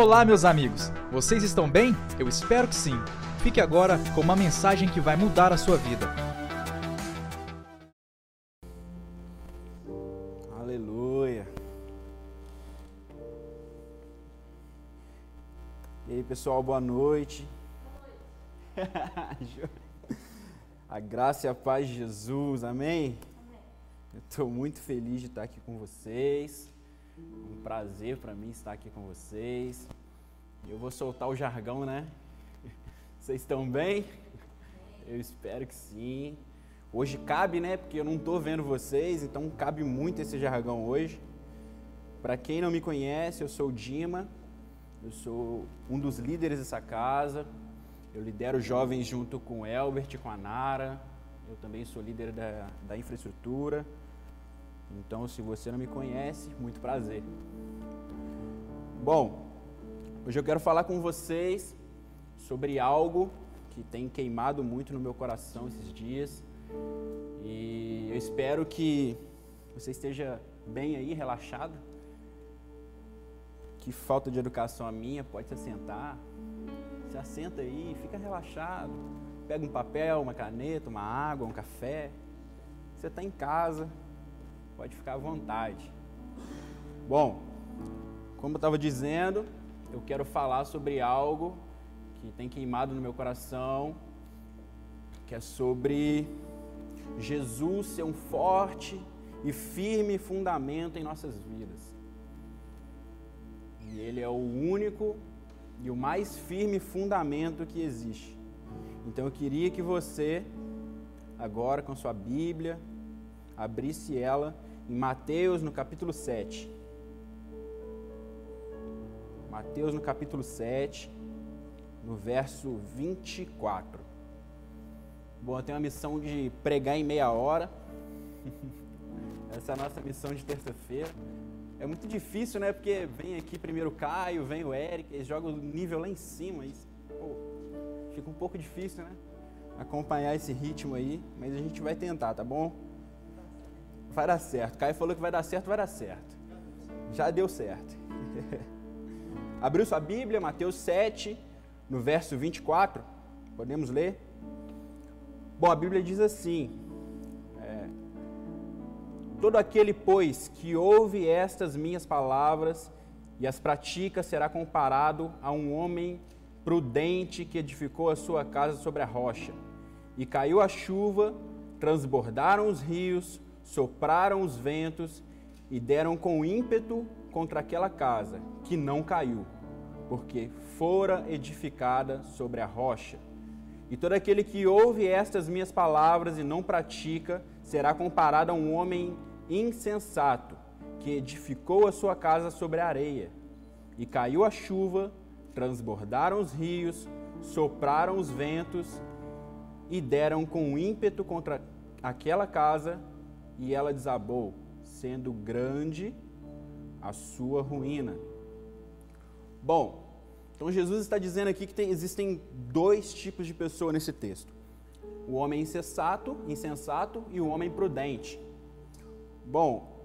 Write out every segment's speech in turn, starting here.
Olá, meus amigos! Vocês estão bem? Eu espero que sim. Fique agora com uma mensagem que vai mudar a sua vida. Aleluia. E aí, pessoal, boa noite. a graça e a paz de Jesus, amém? Eu estou muito feliz de estar aqui com vocês. Um prazer para mim estar aqui com vocês. Eu vou soltar o jargão, né? Vocês estão bem? Eu espero que sim. Hoje cabe, né? Porque eu não estou vendo vocês, então cabe muito esse jargão hoje. Para quem não me conhece, eu sou o Dima. Eu sou um dos líderes dessa casa. Eu lidero jovens junto com o Elbert, com a Nara. Eu também sou líder da, da infraestrutura. Então, se você não me conhece, muito prazer. Bom, hoje eu quero falar com vocês sobre algo que tem queimado muito no meu coração esses dias. E eu espero que você esteja bem aí, relaxado. Que falta de educação a minha, pode se assentar. Se assenta aí, fica relaxado. Pega um papel, uma caneta, uma água, um café. Você está em casa, Pode ficar à vontade. Bom, como eu estava dizendo, eu quero falar sobre algo que tem queimado no meu coração, que é sobre Jesus ser um forte e firme fundamento em nossas vidas. E Ele é o único e o mais firme fundamento que existe. Então eu queria que você, agora com sua Bíblia, abrisse ela em Mateus, no capítulo 7. Mateus, no capítulo 7, no verso 24. Bom, eu tenho a missão de pregar em meia hora. Essa é a nossa missão de terça-feira. É muito difícil, né? Porque vem aqui primeiro o Caio, vem o Eric, eles jogam o nível lá em cima. E, pô, fica um pouco difícil, né? Acompanhar esse ritmo aí, mas a gente vai tentar, tá bom? Vai dar certo. Caio falou que vai dar certo, vai dar certo. Já deu certo. Abriu sua Bíblia, Mateus 7, no verso 24. Podemos ler? Bom, a Bíblia diz assim: é, Todo aquele, pois, que ouve estas minhas palavras e as pratica será comparado a um homem prudente que edificou a sua casa sobre a rocha. E caiu a chuva, transbordaram os rios, sopraram os ventos e deram com ímpeto contra aquela casa, que não caiu, porque fora edificada sobre a rocha. E todo aquele que ouve estas minhas palavras e não pratica, será comparado a um homem insensato, que edificou a sua casa sobre a areia. E caiu a chuva, transbordaram os rios, sopraram os ventos e deram com ímpeto contra aquela casa e ela desabou, sendo grande a sua ruína. Bom, então Jesus está dizendo aqui que tem, existem dois tipos de pessoa nesse texto: o homem insensato, insensato e o homem prudente. Bom,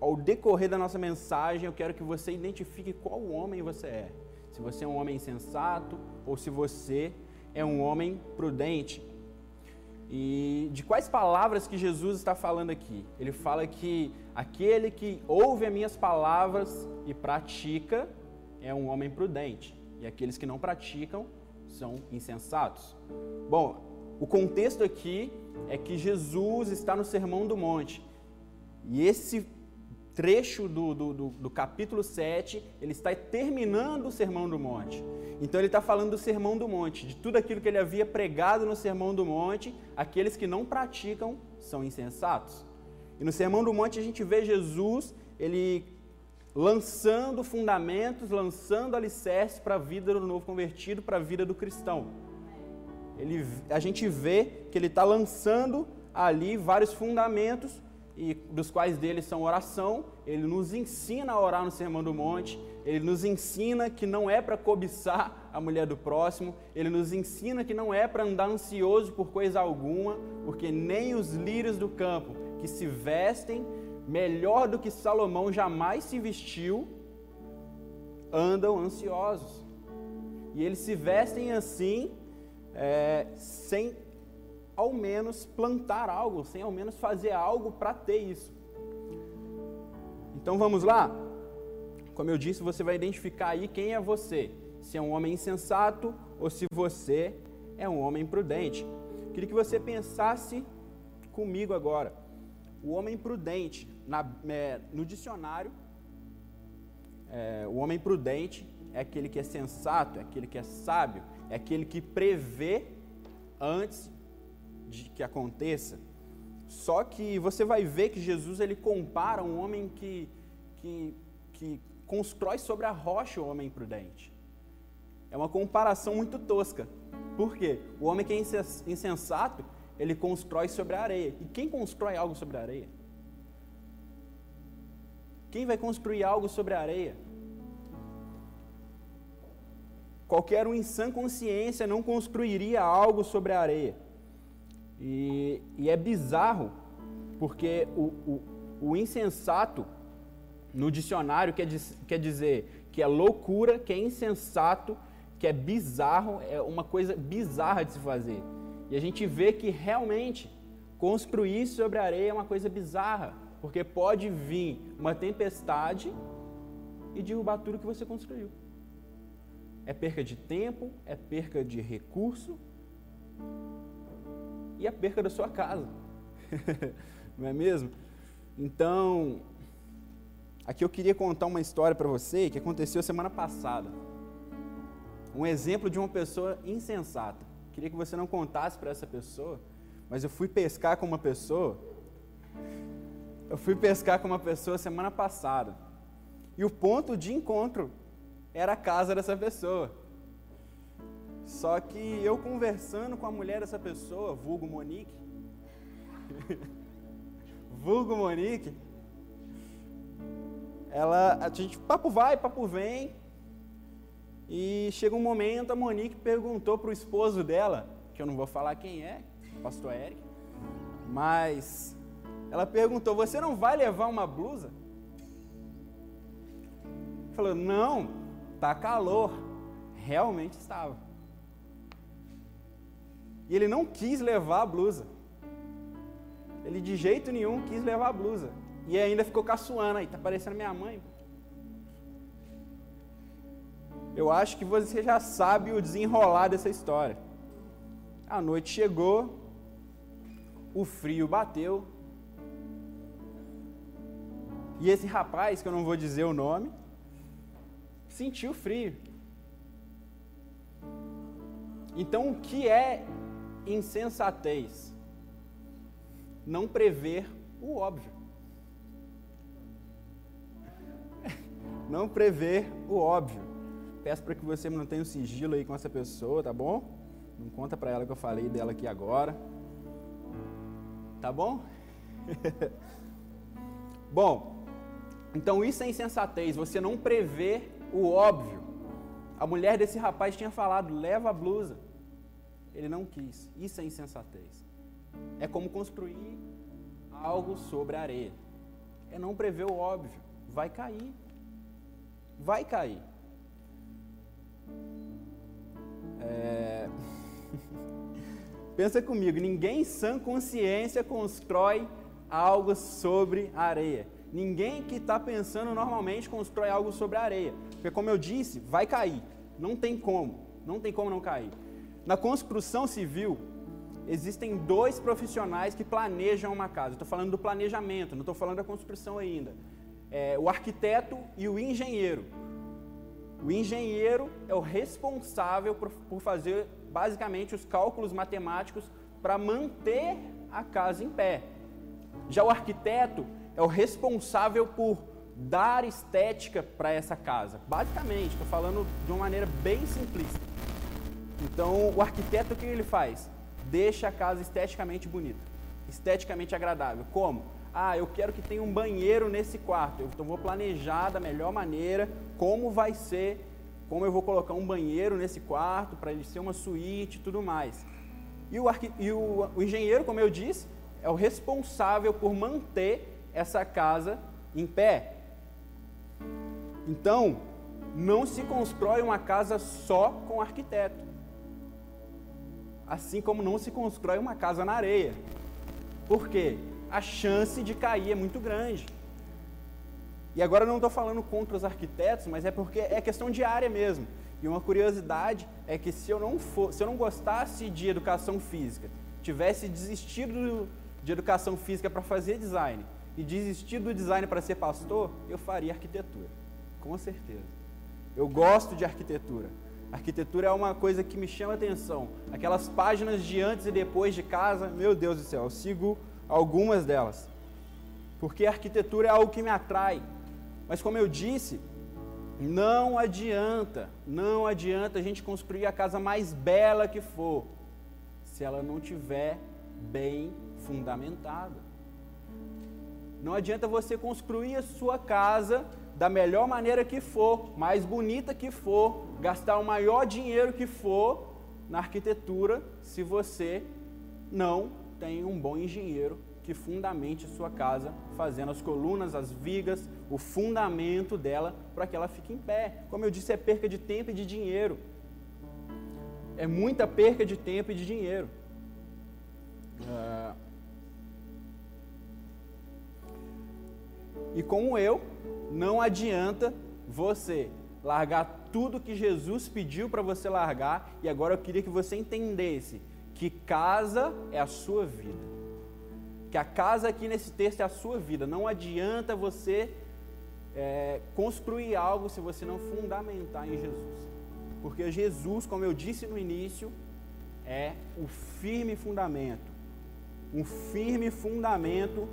ao decorrer da nossa mensagem, eu quero que você identifique qual homem você é. Se você é um homem insensato ou se você é um homem prudente. E de quais palavras que Jesus está falando aqui? Ele fala que aquele que ouve as minhas palavras e pratica é um homem prudente, e aqueles que não praticam são insensatos. Bom, o contexto aqui é que Jesus está no Sermão do Monte. E esse trecho do, do, do, do capítulo 7, ele está terminando o Sermão do Monte. Então ele está falando do Sermão do Monte, de tudo aquilo que ele havia pregado no Sermão do Monte, aqueles que não praticam são insensatos. E no Sermão do Monte a gente vê Jesus, ele lançando fundamentos, lançando alicerces para a vida do novo convertido, para a vida do cristão. Ele, a gente vê que ele está lançando ali vários fundamentos e dos quais deles são oração. Ele nos ensina a orar no Sermão do Monte. Ele nos ensina que não é para cobiçar a mulher do próximo. Ele nos ensina que não é para andar ansioso por coisa alguma, porque nem os lírios do campo que se vestem melhor do que Salomão jamais se vestiu. andam ansiosos. E eles se vestem assim, é, sem ao menos plantar algo, sem ao menos fazer algo para ter isso. Então vamos lá? Como eu disse, você vai identificar aí quem é você. Se é um homem insensato ou se você é um homem prudente. Queria que você pensasse comigo agora. O homem prudente, na, é, no dicionário, é, o homem prudente é aquele que é sensato, é aquele que é sábio, é aquele que prevê antes de que aconteça. Só que você vai ver que Jesus ele compara um homem que, que, que constrói sobre a rocha o homem prudente. É uma comparação muito tosca. Por quê? O homem que é insensato, ele constrói sobre a areia. E quem constrói algo sobre a areia? Quem vai construir algo sobre a areia? Qualquer um em sã consciência não construiria algo sobre a areia. E, e é bizarro, porque o, o, o, insensato, no dicionário, quer, quer dizer que é loucura, que é insensato, que é bizarro, é uma coisa bizarra de se fazer. E a gente vê que realmente construir sobre a areia é uma coisa bizarra, porque pode vir uma tempestade e derrubar tudo que você construiu é perca de tempo, é perca de recurso e é perca da sua casa. Não é mesmo? Então, aqui eu queria contar uma história para você que aconteceu semana passada. Um exemplo de uma pessoa insensata. Queria que você não contasse para essa pessoa, mas eu fui pescar com uma pessoa. Eu fui pescar com uma pessoa semana passada. E o ponto de encontro era a casa dessa pessoa. Só que eu conversando com a mulher dessa pessoa, vulgo Monique, vulgo Monique, ela, a gente, papo vai, papo vem, e chega um momento, a Monique perguntou para o esposo dela, que eu não vou falar quem é, pastor Eric, mas ela perguntou, você não vai levar uma blusa? Falou, não, Tá calor. Realmente estava. E ele não quis levar a blusa. Ele de jeito nenhum quis levar a blusa. E ainda ficou caçoando aí, tá parecendo minha mãe. Eu acho que você já sabe o desenrolar dessa história. A noite chegou, o frio bateu. E esse rapaz, que eu não vou dizer o nome, sentiu frio. Então, o que é insensatez? Não prever o óbvio. Não prever o óbvio. Peço para que você mantenha o sigilo aí com essa pessoa, tá bom? Não conta para ela que eu falei dela aqui agora. Tá bom? bom, então isso é insensatez, você não prever o óbvio. A mulher desse rapaz tinha falado: leva a blusa. Ele não quis. Isso é insensatez. É como construir algo sobre a areia. É não prever o óbvio. Vai cair. Vai cair. É... Pensa comigo, ninguém sã consciência constrói algo sobre a areia. Ninguém que está pensando normalmente constrói algo sobre a areia. Porque, como eu disse, vai cair. Não tem como. Não tem como não cair. Na construção civil, existem dois profissionais que planejam uma casa. Estou falando do planejamento, não estou falando da construção ainda. É, o arquiteto e o engenheiro. O engenheiro é o responsável por, por fazer basicamente os cálculos matemáticos para manter a casa em pé. Já o arquiteto é o responsável por dar estética para essa casa. Basicamente, estou falando de uma maneira bem simplista. Então, o arquiteto o que ele faz? Deixa a casa esteticamente bonita, esteticamente agradável. Como? Ah, eu quero que tenha um banheiro nesse quarto. Então, vou planejar da melhor maneira como vai ser, como eu vou colocar um banheiro nesse quarto para ele ser uma suíte e tudo mais. E, o, e o, o engenheiro, como eu disse, é o responsável por manter essa casa em pé. Então, não se constrói uma casa só com arquiteto. Assim como não se constrói uma casa na areia. Por quê? A chance de cair é muito grande. E agora eu não estou falando contra os arquitetos, mas é porque é questão de área mesmo. E uma curiosidade é que se eu não for, se eu não gostasse de educação física, tivesse desistido de educação física para fazer design e desistido do design para ser pastor, eu faria arquitetura. Com certeza. Eu gosto de arquitetura. Arquitetura é uma coisa que me chama atenção. Aquelas páginas de antes e depois de casa, meu Deus do céu, eu sigo algumas delas. Porque a arquitetura é algo que me atrai. Mas como eu disse, não adianta, não adianta a gente construir a casa mais bela que for, se ela não tiver bem fundamentada. Não adianta você construir a sua casa da melhor maneira que for, mais bonita que for, gastar o maior dinheiro que for na arquitetura, se você não tem um bom engenheiro que fundamente sua casa, fazendo as colunas, as vigas, o fundamento dela para que ela fique em pé. Como eu disse, é perca de tempo e de dinheiro. É muita perca de tempo e de dinheiro. Uh... E como eu, não adianta você largar tudo que Jesus pediu para você largar, e agora eu queria que você entendesse que casa é a sua vida. Que a casa aqui nesse texto é a sua vida. Não adianta você é, construir algo se você não fundamentar em Jesus. Porque Jesus, como eu disse no início, é o firme fundamento. Um firme fundamento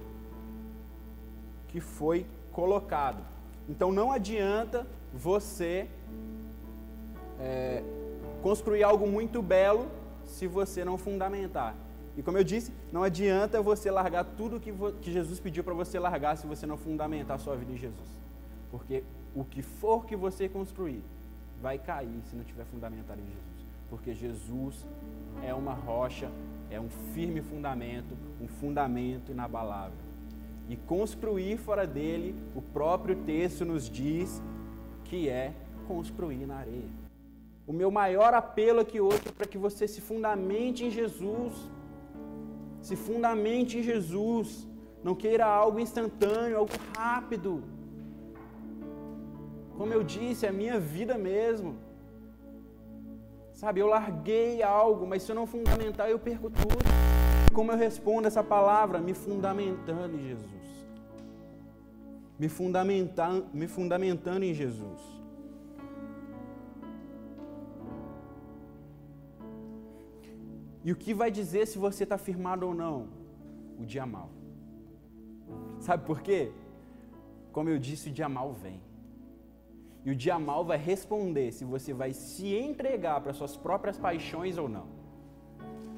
que foi colocado. Então não adianta você é, construir algo muito belo se você não fundamentar. E como eu disse, não adianta você largar tudo que, que Jesus pediu para você largar se você não fundamentar a sua vida em Jesus. Porque o que for que você construir vai cair se não tiver fundamentado em Jesus. Porque Jesus é uma rocha, é um firme fundamento, um fundamento inabalável. E construir fora dele, o próprio texto nos diz que é construir na areia. O meu maior apelo aqui hoje é para que você se fundamente em Jesus, se fundamente em Jesus. Não queira algo instantâneo, algo rápido. Como eu disse, é a minha vida mesmo. Sabe, eu larguei algo, mas se eu não fundamentar, eu perco tudo. Como eu respondo essa palavra? Me fundamentando em Jesus. Me, fundamentar, me fundamentando em Jesus. E o que vai dizer se você está firmado ou não? O dia mal. Sabe por quê? Como eu disse, o dia mal vem. E o dia mal vai responder se você vai se entregar para suas próprias paixões ou não.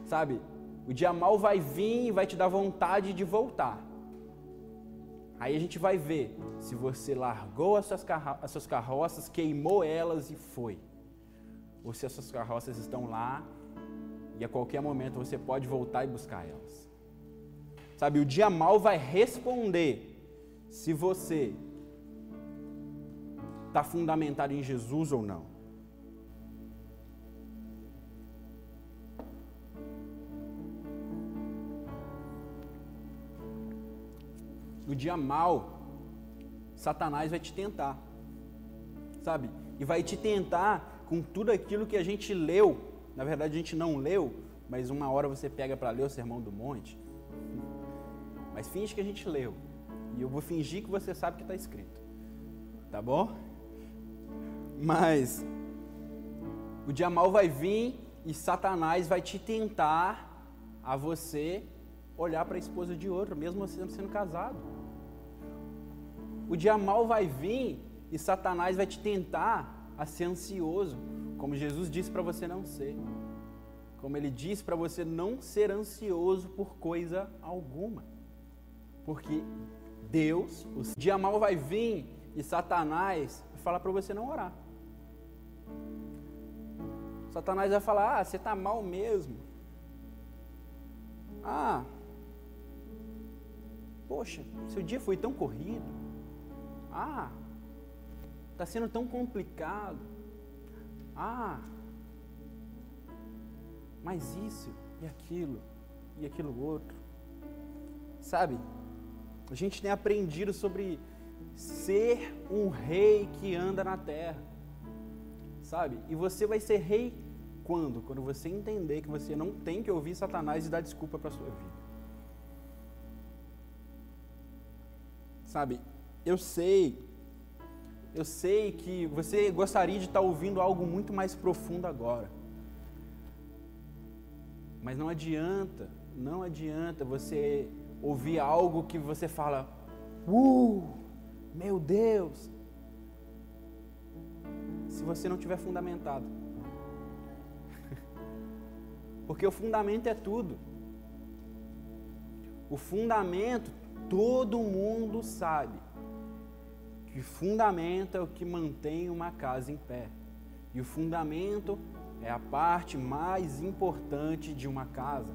Sabe? O dia mal vai vir e vai te dar vontade de voltar. Aí a gente vai ver se você largou as suas, as suas carroças, queimou elas e foi. Ou se as suas carroças estão lá e a qualquer momento você pode voltar e buscar elas. Sabe, o dia mal vai responder se você está fundamentado em Jesus ou não. No dia mal, Satanás vai te tentar, sabe? E vai te tentar com tudo aquilo que a gente leu na verdade, a gente não leu, mas uma hora você pega para ler o Sermão do Monte. Mas finge que a gente leu. E eu vou fingir que você sabe que está escrito. Tá bom? Mas o dia mal vai vir e Satanás vai te tentar a você olhar para a esposa de outro, mesmo você sendo casado. O dia mal vai vir e Satanás vai te tentar a ser ansioso como Jesus disse para você não ser. Como ele disse para você não ser ansioso por coisa alguma. Porque Deus, o dia mal vai vir e Satanás vai falar para você não orar. Satanás vai falar: "Ah, você está mal mesmo". Ah, poxa, seu dia foi tão corrido. Ah, Está sendo tão complicado. Ah, mas isso e aquilo e aquilo outro. Sabe? A gente tem aprendido sobre ser um rei que anda na terra. Sabe? E você vai ser rei quando? Quando você entender que você não tem que ouvir Satanás e dar desculpa para sua vida. Sabe? Eu sei eu sei que você gostaria de estar ouvindo algo muito mais profundo agora. Mas não adianta, não adianta você ouvir algo que você fala, uh, meu Deus, se você não tiver fundamentado. Porque o fundamento é tudo. O fundamento todo mundo sabe que fundamento é o que mantém uma casa em pé. E o fundamento é a parte mais importante de uma casa.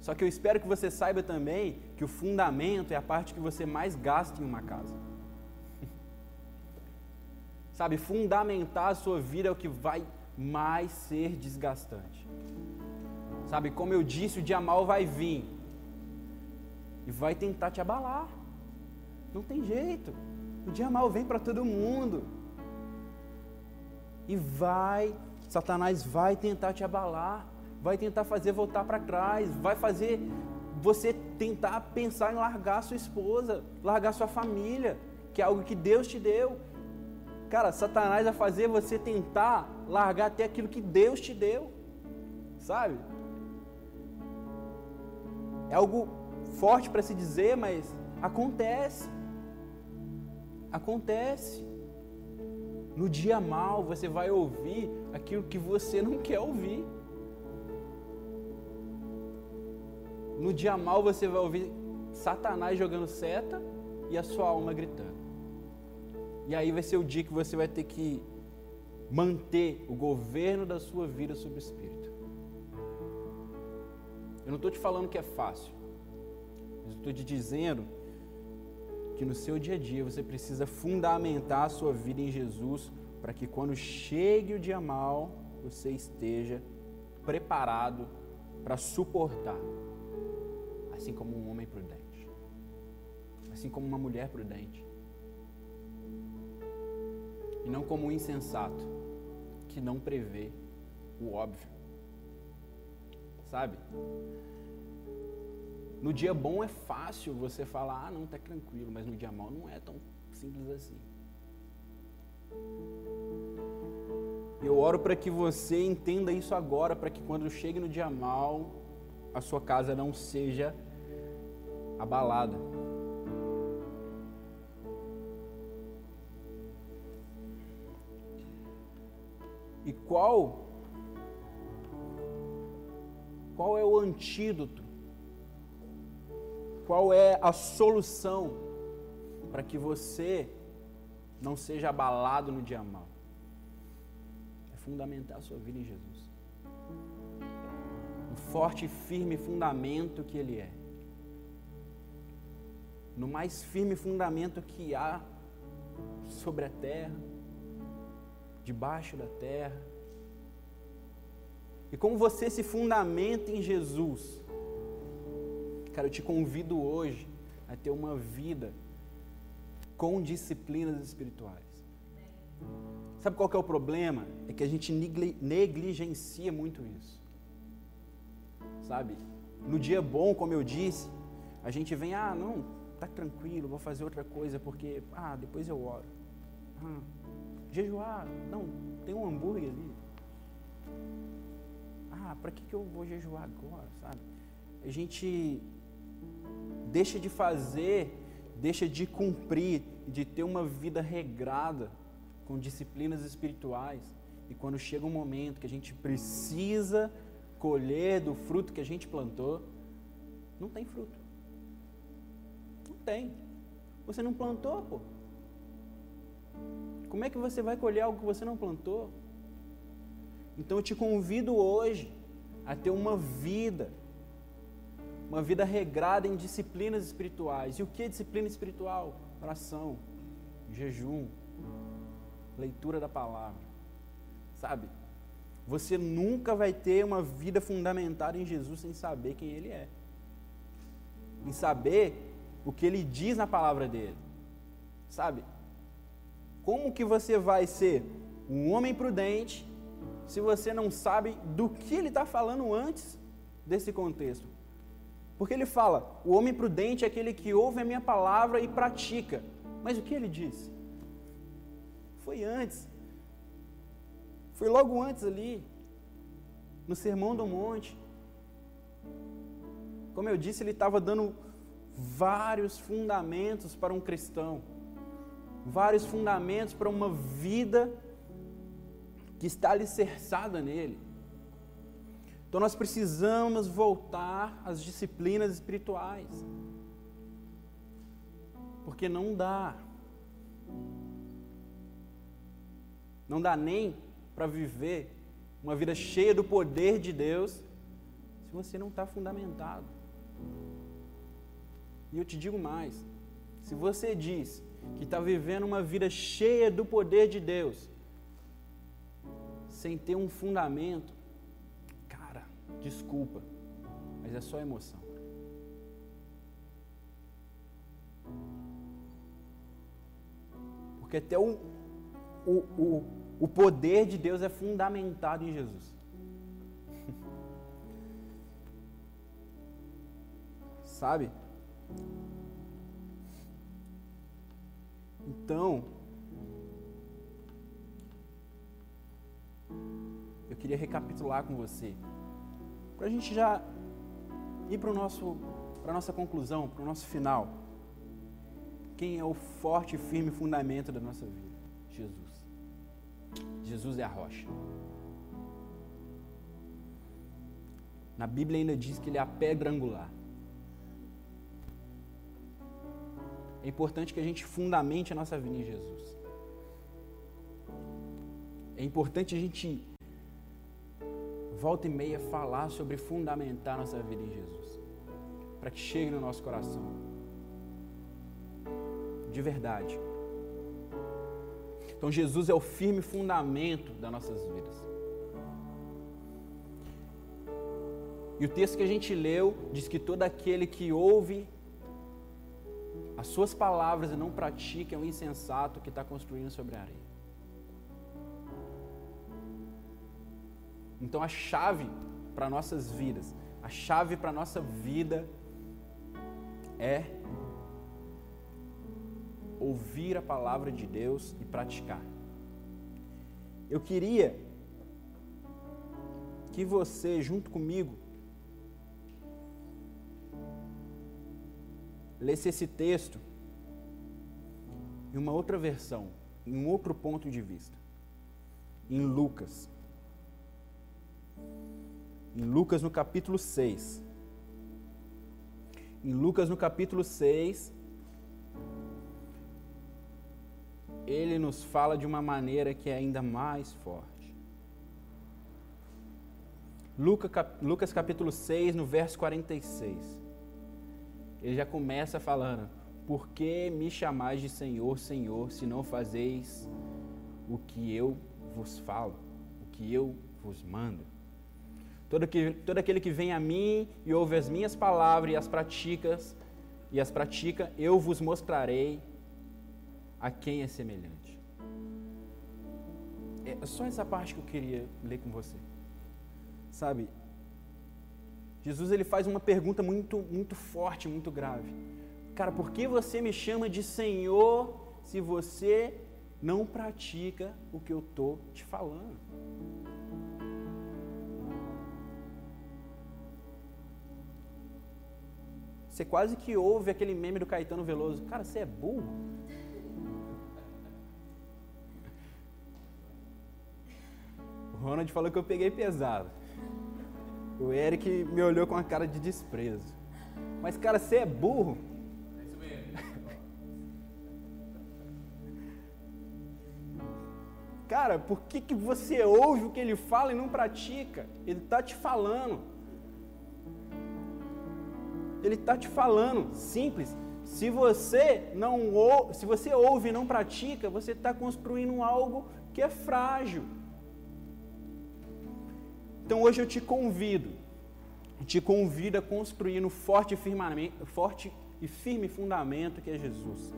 Só que eu espero que você saiba também que o fundamento é a parte que você mais gasta em uma casa. Sabe, fundamentar a sua vida é o que vai mais ser desgastante. Sabe, como eu disse, o dia mal vai vir e vai tentar te abalar. Não tem jeito. O dia mal vem para todo mundo. E vai, Satanás vai tentar te abalar vai tentar fazer voltar para trás, vai fazer você tentar pensar em largar sua esposa, largar sua família, que é algo que Deus te deu. Cara, Satanás vai fazer você tentar largar até aquilo que Deus te deu, sabe? É algo forte para se dizer, mas acontece. Acontece. No dia mal você vai ouvir aquilo que você não quer ouvir. No dia mal você vai ouvir Satanás jogando seta e a sua alma gritando. E aí vai ser o dia que você vai ter que manter o governo da sua vida sobre o Espírito. Eu não estou te falando que é fácil, estou te dizendo que no seu dia a dia você precisa fundamentar a sua vida em Jesus para que quando chegue o dia mal você esteja preparado para suportar assim como um homem prudente, assim como uma mulher prudente, e não como um insensato que não prevê o óbvio. Sabe? No dia bom é fácil você falar, ah, não, tá tranquilo, mas no dia mal não é tão simples assim. Eu oro para que você entenda isso agora, para que quando chegue no dia mal, a sua casa não seja abalada. E qual qual é o antídoto? Qual é a solução para que você não seja abalado no dia mal? É fundamentar a sua vida em Jesus. Um forte e firme fundamento que Ele é no mais firme fundamento que há sobre a terra, debaixo da terra. E como você se fundamenta em Jesus, cara, eu te convido hoje a ter uma vida com disciplinas espirituais. Sabe qual que é o problema? É que a gente negligencia muito isso. Sabe? No dia bom, como eu disse, a gente vem, ah, não, tá tranquilo, vou fazer outra coisa porque, ah, depois eu oro. Ah, jejuar, não, tem um hambúrguer ali. Ah, para que, que eu vou jejuar agora, sabe? A gente deixa de fazer, deixa de cumprir, de ter uma vida regrada com disciplinas espirituais. E quando chega um momento que a gente precisa colher do fruto que a gente plantou, não tem fruto tem. Você não plantou, pô. Como é que você vai colher algo que você não plantou? Então eu te convido hoje a ter uma vida, uma vida regrada em disciplinas espirituais. E o que é disciplina espiritual? Oração, jejum, leitura da palavra. Sabe? Você nunca vai ter uma vida fundamentada em Jesus sem saber quem Ele é. Em saber o que Ele diz na palavra dele. Sabe? Como que você vai ser um homem prudente se você não sabe do que ele está falando antes desse contexto? Porque ele fala: o homem prudente é aquele que ouve a minha palavra e pratica. Mas o que ele disse? Foi antes. Foi logo antes ali, no Sermão do Monte. Como eu disse, ele estava dando vários fundamentos para um cristão, vários fundamentos para uma vida que está alicerçada nele. Então nós precisamos voltar às disciplinas espirituais. Porque não dá. Não dá nem para viver uma vida cheia do poder de Deus se você não está fundamentado. E eu te digo mais: se você diz que está vivendo uma vida cheia do poder de Deus, sem ter um fundamento, desculpa, mas é só emoção. Porque até o, o, o, o poder de Deus é fundamentado em Jesus. Sabe? Então, eu queria recapitular com você, para a gente já ir para a nossa conclusão, para o nosso final. Quem é o forte e firme fundamento da nossa vida? Jesus. Jesus é a rocha. Na Bíblia ainda diz que ele é a pedra angular. É importante que a gente fundamente a nossa vida em Jesus. É importante a gente volta e meia falar sobre fundamentar nossa vida em Jesus, para que chegue no nosso coração de verdade. Então, Jesus é o firme fundamento das nossas vidas. E o texto que a gente leu diz que todo aquele que ouve as suas palavras e não pratica é um insensato que está construindo sobre a areia. Então, a chave para nossas vidas, a chave para nossa vida é ouvir a palavra de Deus e praticar. Eu queria que você, junto comigo, lesse esse texto em uma outra versão, em um outro ponto de vista. Em Lucas. Em Lucas no capítulo 6. Em Lucas no capítulo 6, ele nos fala de uma maneira que é ainda mais forte. Lucas capítulo 6, no verso 46. Ele já começa falando: Por que me chamais de Senhor, Senhor, se não fazeis o que eu vos falo, o que eu vos mando? Todo, que, todo aquele que vem a mim e ouve as minhas palavras e as praticas, e as pratica, eu vos mostrarei a quem é semelhante. É só essa parte que eu queria ler com você. Sabe? Jesus ele faz uma pergunta muito muito forte, muito grave. Cara, por que você me chama de Senhor se você não pratica o que eu tô te falando? Você quase que ouve aquele meme do Caetano Veloso. Cara, você é burro? Ronald falou que eu peguei pesado. O Eric me olhou com a cara de desprezo. Mas, cara, você é burro. É isso mesmo. cara, por que, que você ouve o que ele fala e não pratica? Ele está te falando. Ele está te falando, simples, Se você não ou, se você ouve e não pratica, você está construindo algo que é frágil. Então hoje eu te convido, te convido a construir no forte, forte e firme fundamento que é Jesus.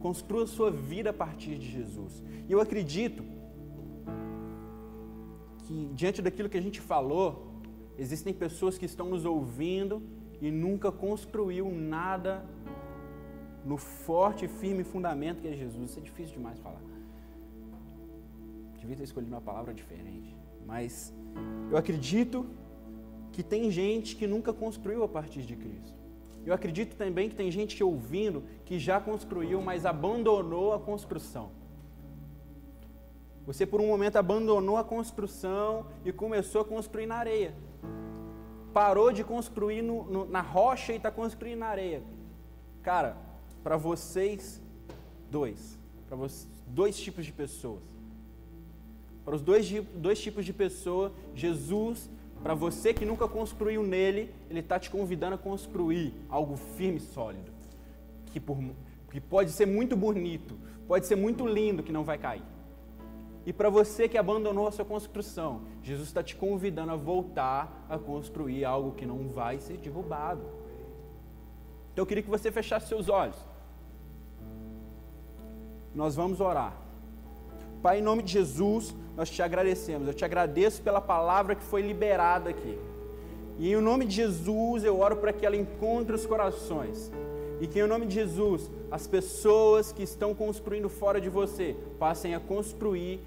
Construa sua vida a partir de Jesus. E eu acredito que, diante daquilo que a gente falou, existem pessoas que estão nos ouvindo e nunca construiu nada no forte e firme fundamento que é Jesus. Isso é difícil demais falar. Devia ter escolhido uma palavra diferente. Mas eu acredito que tem gente que nunca construiu a partir de Cristo. Eu acredito também que tem gente que ouvindo que já construiu, mas abandonou a construção. Você por um momento abandonou a construção e começou a construir na areia. Parou de construir no, no, na rocha e está construindo na areia. Cara, para vocês dois, para dois tipos de pessoas. Para os dois, dois tipos de pessoa, Jesus para você que nunca construiu nele, ele está te convidando a construir algo firme e sólido. Que, por, que pode ser muito bonito, pode ser muito lindo, que não vai cair. E para você que abandonou a sua construção, Jesus está te convidando a voltar a construir algo que não vai ser derrubado. Então eu queria que você fechasse seus olhos. Nós vamos orar. Pai, em nome de Jesus, nós te agradecemos. Eu te agradeço pela palavra que foi liberada aqui. E em nome de Jesus, eu oro para que ela encontre os corações. E que em nome de Jesus, as pessoas que estão construindo fora de você passem a construir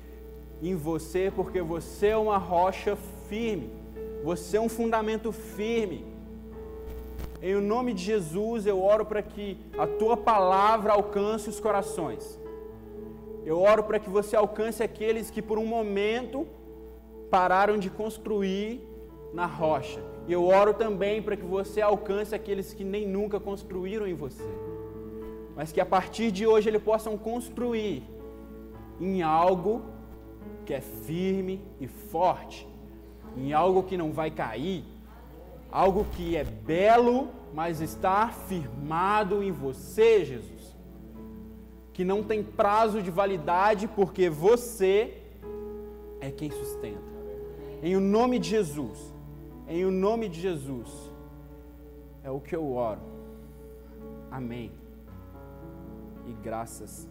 em você, porque você é uma rocha firme. Você é um fundamento firme. Em nome de Jesus, eu oro para que a tua palavra alcance os corações. Eu oro para que você alcance aqueles que por um momento pararam de construir na rocha. E eu oro também para que você alcance aqueles que nem nunca construíram em você. Mas que a partir de hoje eles possam construir em algo que é firme e forte, em algo que não vai cair, algo que é belo, mas está firmado em você, Jesus que não tem prazo de validade, porque você é quem sustenta. Em o nome de Jesus, em o nome de Jesus, é o que eu oro. Amém. E graças a